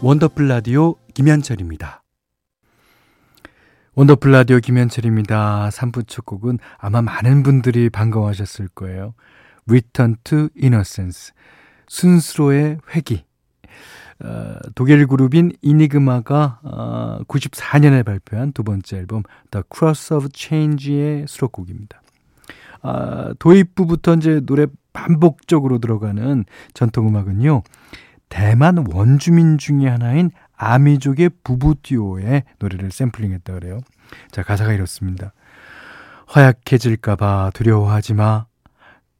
원더풀 라디오 김현철입니다. 원더풀 라디오 김현철입니다. 3부 첫 곡은 아마 많은 분들이 반가워하셨을 거예요. Return to Innocence. 순수로의 회귀. 어, 독일 그룹인 이니그마가 어, 94년에 발표한 두 번째 앨범 The Cross of Change의 수록곡입니다. 아, 도입부부터 이제 노래 반복적으로 들어가는 전통음악은요. 대만 원주민 중의 하나인 아미족의 부부 듀오의 노래를 샘플링했다 그래요. 자, 가사가 이렇습니다. 허약해질까봐 두려워하지 마.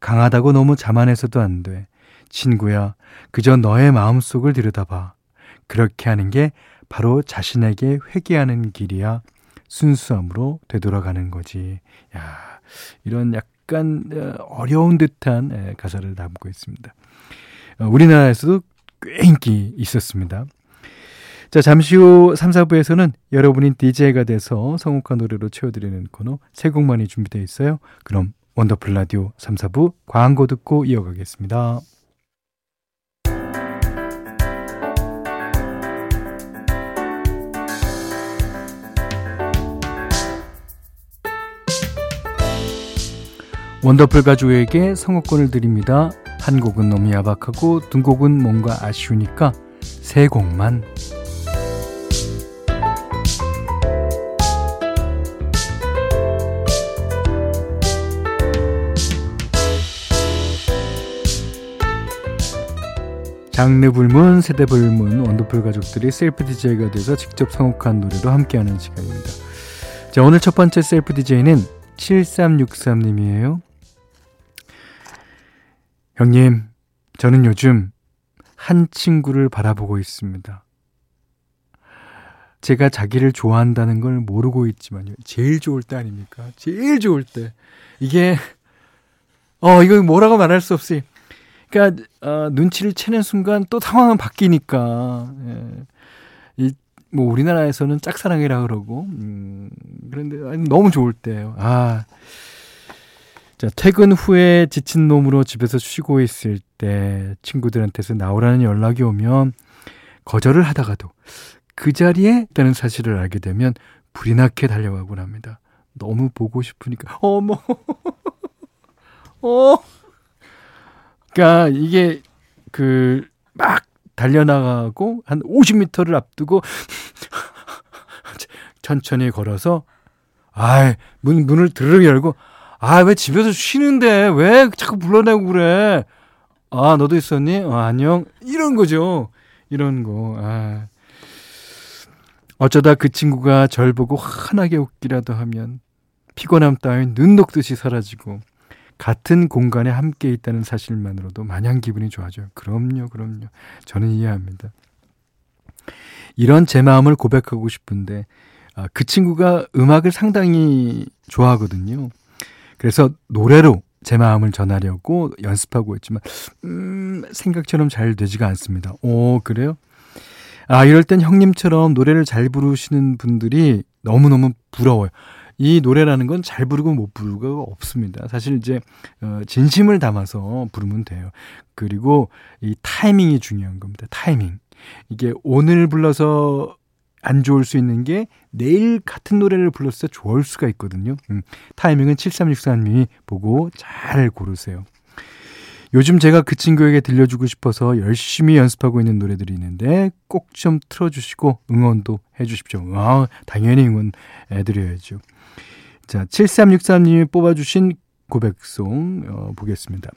강하다고 너무 자만해서도 안 돼. 친구야, 그저 너의 마음속을 들여다봐. 그렇게 하는 게 바로 자신에게 회개하는 길이야. 순수함으로 되돌아가는 거지. 야, 이런 약간 어, 어려운 듯한 가사를 담고 있습니다. 어, 우리나라에서도 꽤 인기 있었습니다. 자, 잠시 후 3, 4부에서는 여러분이 DJ가 돼서 선곡한 노래로 채워드리는 코너 세 곡만이 준비되어 있어요. 그럼 원더풀 라디오 3, 4부 광고 듣고 이어가겠습니다. 원더풀 가족에게 선곡권을 드립니다. 한 곡은 너무 야박하고 두 곡은 뭔가 아쉬우니까 세 곡만 장르 불문, 세대 불문, 원더풀 가족들이 셀프 DJ가 돼서 직접 선곡한 노래로 함께하는 시간입니다. 자, 오늘 첫 번째 셀프 DJ는 7363님이에요. 형님, 저는 요즘 한 친구를 바라보고 있습니다. 제가 자기를 좋아한다는 걸 모르고 있지만요. 제일 좋을 때 아닙니까? 제일 좋을 때. 이게, 어, 이거 뭐라고 말할 수 없이. 그러니까 어, 눈치를 채는 순간 또 상황은 바뀌니까. 예. 이, 뭐 우리나라에서는 짝사랑이라 그러고 음, 그런데 너무 좋을 때예요. 아. 자, 퇴근 후에 지친 놈으로 집에서 쉬고 있을 때 친구들한테서 나오라는 연락이 오면 거절을 하다가도 그 자리에 있다는 사실을 알게 되면 불이 나게 달려가곤 합니다. 너무 보고 싶으니까. 어머. 어. 그러니까 이게 그 막 달려나가고 한 50m를 앞두고 천천히 걸어서 아이 문 문을 드르륵 열고 아 왜 집에서 쉬는데 왜 자꾸 불러내고 그래 아 너도 있었니 어, 안녕 이런 거죠 이런 거 아. 어쩌다 그 친구가 절 보고 환하게 웃기라도 하면 피곤함 따윈 눈 녹듯이 사라지고 같은 공간에 함께 있다는 사실만으로도 마냥 기분이 좋아져요. 그럼요, 그럼요. 저는 이해합니다. 이런 제 마음을 고백하고 싶은데, 아, 그 친구가 음악을 상당히 좋아하거든요. 그래서 노래로 제 마음을 전하려고 연습하고 있지만, 음, 생각처럼 잘 되지가 않습니다. 오, 그래요? 아, 이럴 땐 형님처럼 노래를 잘 부르시는 분들이 너무너무 부러워요. 이 노래라는 건 잘 부르고 못 부르고가 없습니다. 사실 이제 어, 진심을 담아서 부르면 돼요. 그리고 이 타이밍이 중요한 겁니다. 타이밍. 이게 오늘 불러서 안 좋을 수 있는 게 내일 같은 노래를 불렀을 때 좋을 수가 있거든요. 음, 타이밍은 7364님이 보고 잘 고르세요. 요즘 제가 그 친구에게 들려주고 싶어서 열심히 연습하고 있는 노래들이 있는데 꼭 좀 틀어주시고 응원도 해주십시오. 아, 당연히 응원해드려야죠. 자, 7363님이 뽑아주신 고백송 어, 보겠습니다.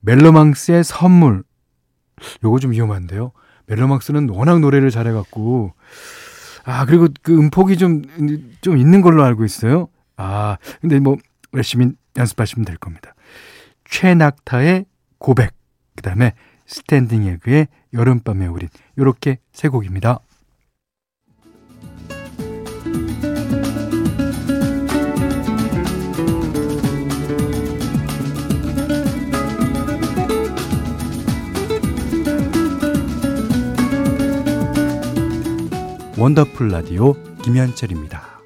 멜로망스의 선물. 요거 좀 위험한데요. 멜로망스는 워낙 노래를 잘해갖고 아 그리고 그 음폭이 좀좀 있는 걸로 알고 있어요. 아 근데 뭐 열심히 연습하시면 될 겁니다. 최낙타의 고백 그 다음에 스탠딩 에그의 여름밤의 우린 요렇게 세 곡입니다. 원더풀 라디오 김현철입니다.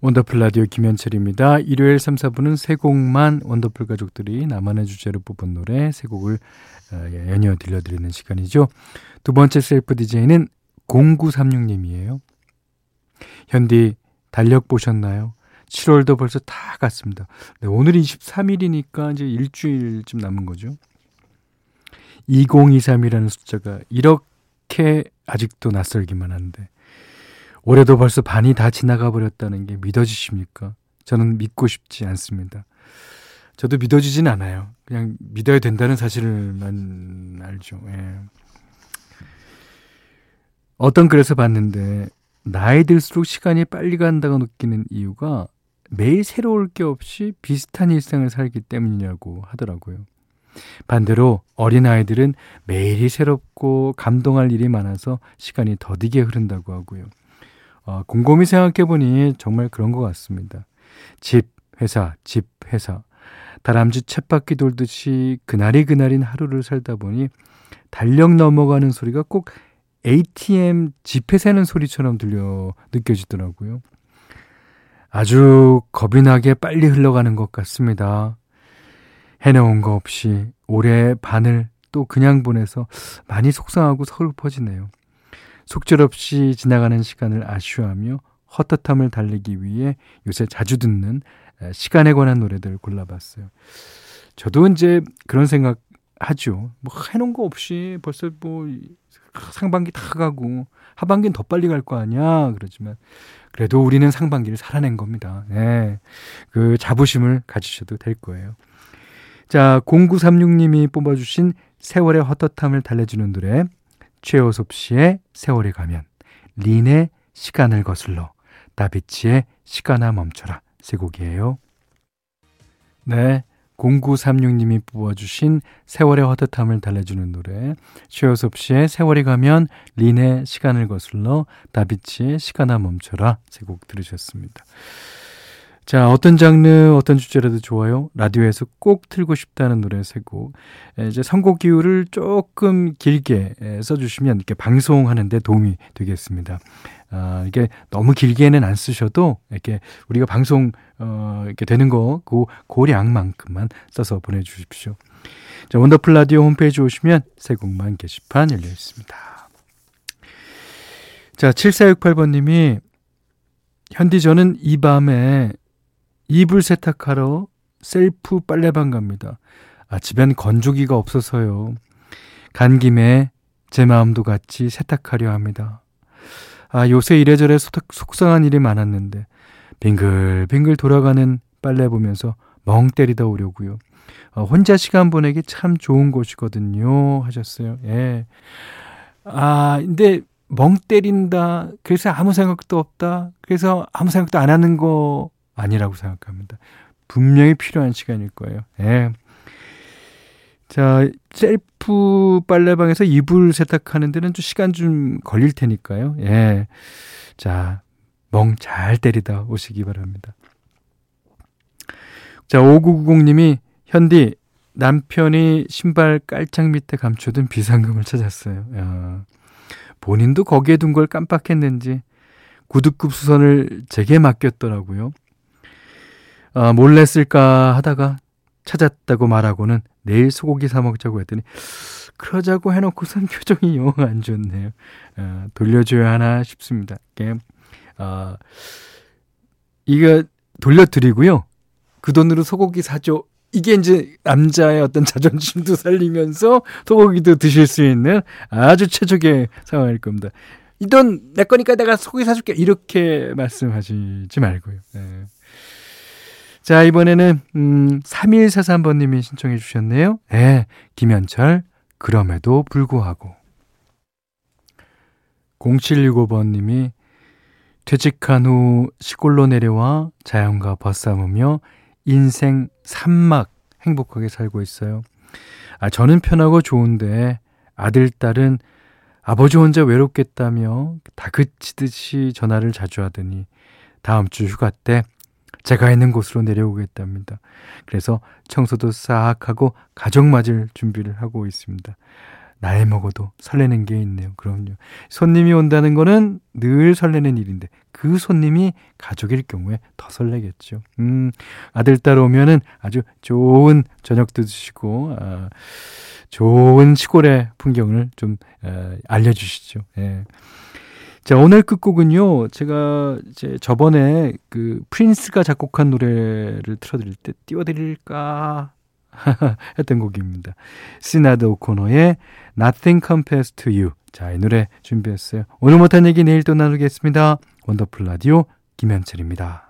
원더풀 라디오 김현철입니다. 일요일 3, 4부는 세 곡만 원더풀 가족들이 나만의 주제로 뽑은 노래 세 곡을 어, 예, 연이어 들려드리는 시간이죠. 두 번째 셀프 DJ는 0936님이에요. 현디 달력 보셨나요? 7월도 벌써 다 갔습니다. 네, 오늘이 23일이니까 이제 일주일쯤 남은 거죠. 2023이라는 숫자가 이렇게 아직도 낯설기만 한데 올해도 벌써 반이 다 지나가 버렸다는 게 믿어지십니까? 저는 믿고 싶지 않습니다. 저도 믿어지진 않아요. 그냥 믿어야 된다는 사실을만 알죠. 예. 어떤 글에서 봤는데 나이 들수록 시간이 빨리 간다고 느끼는 이유가 매일 새로울 게 없이 비슷한 일상을 살기 때문이라고 하더라고요. 반대로 어린아이들은 매일이 새롭고 감동할 일이 많아서 시간이 더디게 흐른다고 하고요. 어, 곰곰이 생각해보니 정말 그런 것 같습니다. 집, 회사, 집, 회사. 다람쥐 쳇바퀴 돌듯이 그날이 그날인 하루를 살다 보니 달력 넘어가는 소리가 꼭 ATM 지폐 세는 소리처럼 들려 느껴지더라고요. 아주 겁이 나게 빨리 흘러가는 것 같습니다. 해놓은 거 없이 올해 반을 또 그냥 보내서 많이 속상하고 서글퍼지네요. 속절없이 지나가는 시간을 아쉬워하며 헛헛함을 달래기 위해 요새 자주 듣는 시간에 관한 노래들 골라봤어요. 저도 이제 그런 생각 하죠. 뭐 해놓은 거 없이 벌써 뭐 상반기 다 가고 하반기는 더 빨리 갈 거 아니야. 그러지만 그래도 우리는 상반기를 살아낸 겁니다. 네. 그 자부심을 가지셔도 될 거예요. 자, 0936님이 뽑아주신 세월의 헛헛함을 달래주는 노래 최호섭 씨의 세월이 가면 린의 시간을 거슬러 다비치의 시간아 멈춰라 세 곡이에요. 네. 0936님이 뽑아주신 세월의 헛헛함을 달래주는 노래 최효섭 씨의 세월이 가면 린의 시간을 거슬러 다비치의 시간아 멈춰라 세 곡 들으셨습니다. 자, 어떤 장르, 어떤 주제라도 좋아요. 라디오에서 꼭 틀고 싶다는 노래 세 곡. 이제 선곡 기호를 조금 길게 써주시면 이렇게 방송하는데 도움이 되겠습니다. 아, 이게 너무 길게는 안 쓰셔도 이렇게 우리가 방송 어, 이렇게 되는 거, 그 고량만큼만 써서 보내주십시오. 자, 원더풀 라디오 홈페이지 오시면 새 곡만 게시판 열려 있습니다. 자, 7468번님이 현디 저는 이 밤에 이불 세탁하러 셀프 빨래방 갑니다. 아, 집엔 건조기가 없어서요. 간 김에 제 마음도 같이 세탁하려 합니다. 아, 요새 이래저래 속상한 일이 많았는데 빙글빙글 돌아가는 빨래 보면서 멍 때리다 오려고요. 어, 혼자 시간 보내기 참 좋은 곳이거든요. 하셨어요. 예. 아, 근데 멍 때린다. 그래서 아무 생각도 없다. 그래서 아무 생각도 안 하는 거 아니라고 생각합니다. 분명히 필요한 시간일 거예요. 예. 자, 셀프 빨래방에서 이불 세탁하는 데는 좀 시간 좀 걸릴 테니까요. 예. 자, 멍 잘 때리다 오시기 바랍니다. 자, 5990님이 현디 남편이 신발 깔창 밑에 감춰둔 비상금을 찾았어요. 야, 본인도 거기에 둔 걸 깜빡했는지 구두급 수선을 제게 맡겼더라고요. 아, 몰래 쓸까 하다가 찾았다고 말하고는 내일 소고기 사 먹자고 했더니 그러자고 해놓고선 표정이 영 안 좋네요. 아, 돌려줘야 하나 싶습니다. 이게 아, 이거 돌려드리고요. 그 돈으로 소고기 사줘. 이게 이제 남자의 어떤 자존심도 살리면서 소고기도 드실 수 있는 아주 최적의 상황일 겁니다. 이 돈 내 거니까 내가 소고기 사줄게. 이렇게 말씀하시지 말고요. 네. 자, 이번에는, 음, 3143번님이 신청해 주셨네요. 예, 네, 김현철, 그럼에도 불구하고. 0765번님이 퇴직한 후 시골로 내려와 자연과 벗삼으며 인생 산막 행복하게 살고 있어요. 아, 저는 편하고 좋은데 아들, 딸은 아버지 혼자 외롭겠다며 다그치듯이 전화를 자주 하더니 다음 주 휴가 때 제가 있는 곳으로 내려오겠답니다. 그래서 청소도 싹 하고 가족 맞을 준비를 하고 있습니다. 나이 먹어도 설레는 게 있네요. 그럼요. 손님이 온다는 거는 늘 설레는 일인데 그 손님이 가족일 경우에 더 설레겠죠. 음, 아들, 딸 오면은 아주 좋은 저녁도 드시고, 아, 좋은 시골의 풍경을 좀 에, 알려주시죠. 예. 자, 오늘 끝곡은요, 제가 이제 저번에 그 프린스가 작곡한 노래를 틀어드릴 때 띄워드릴까 했던 곡입니다. 시나드 오코노의 Nothing Compares to You. 자, 이 노래 준비했어요. 오늘 못한 얘기 내일 또 나누겠습니다. 원더풀 라디오 김현철입니다.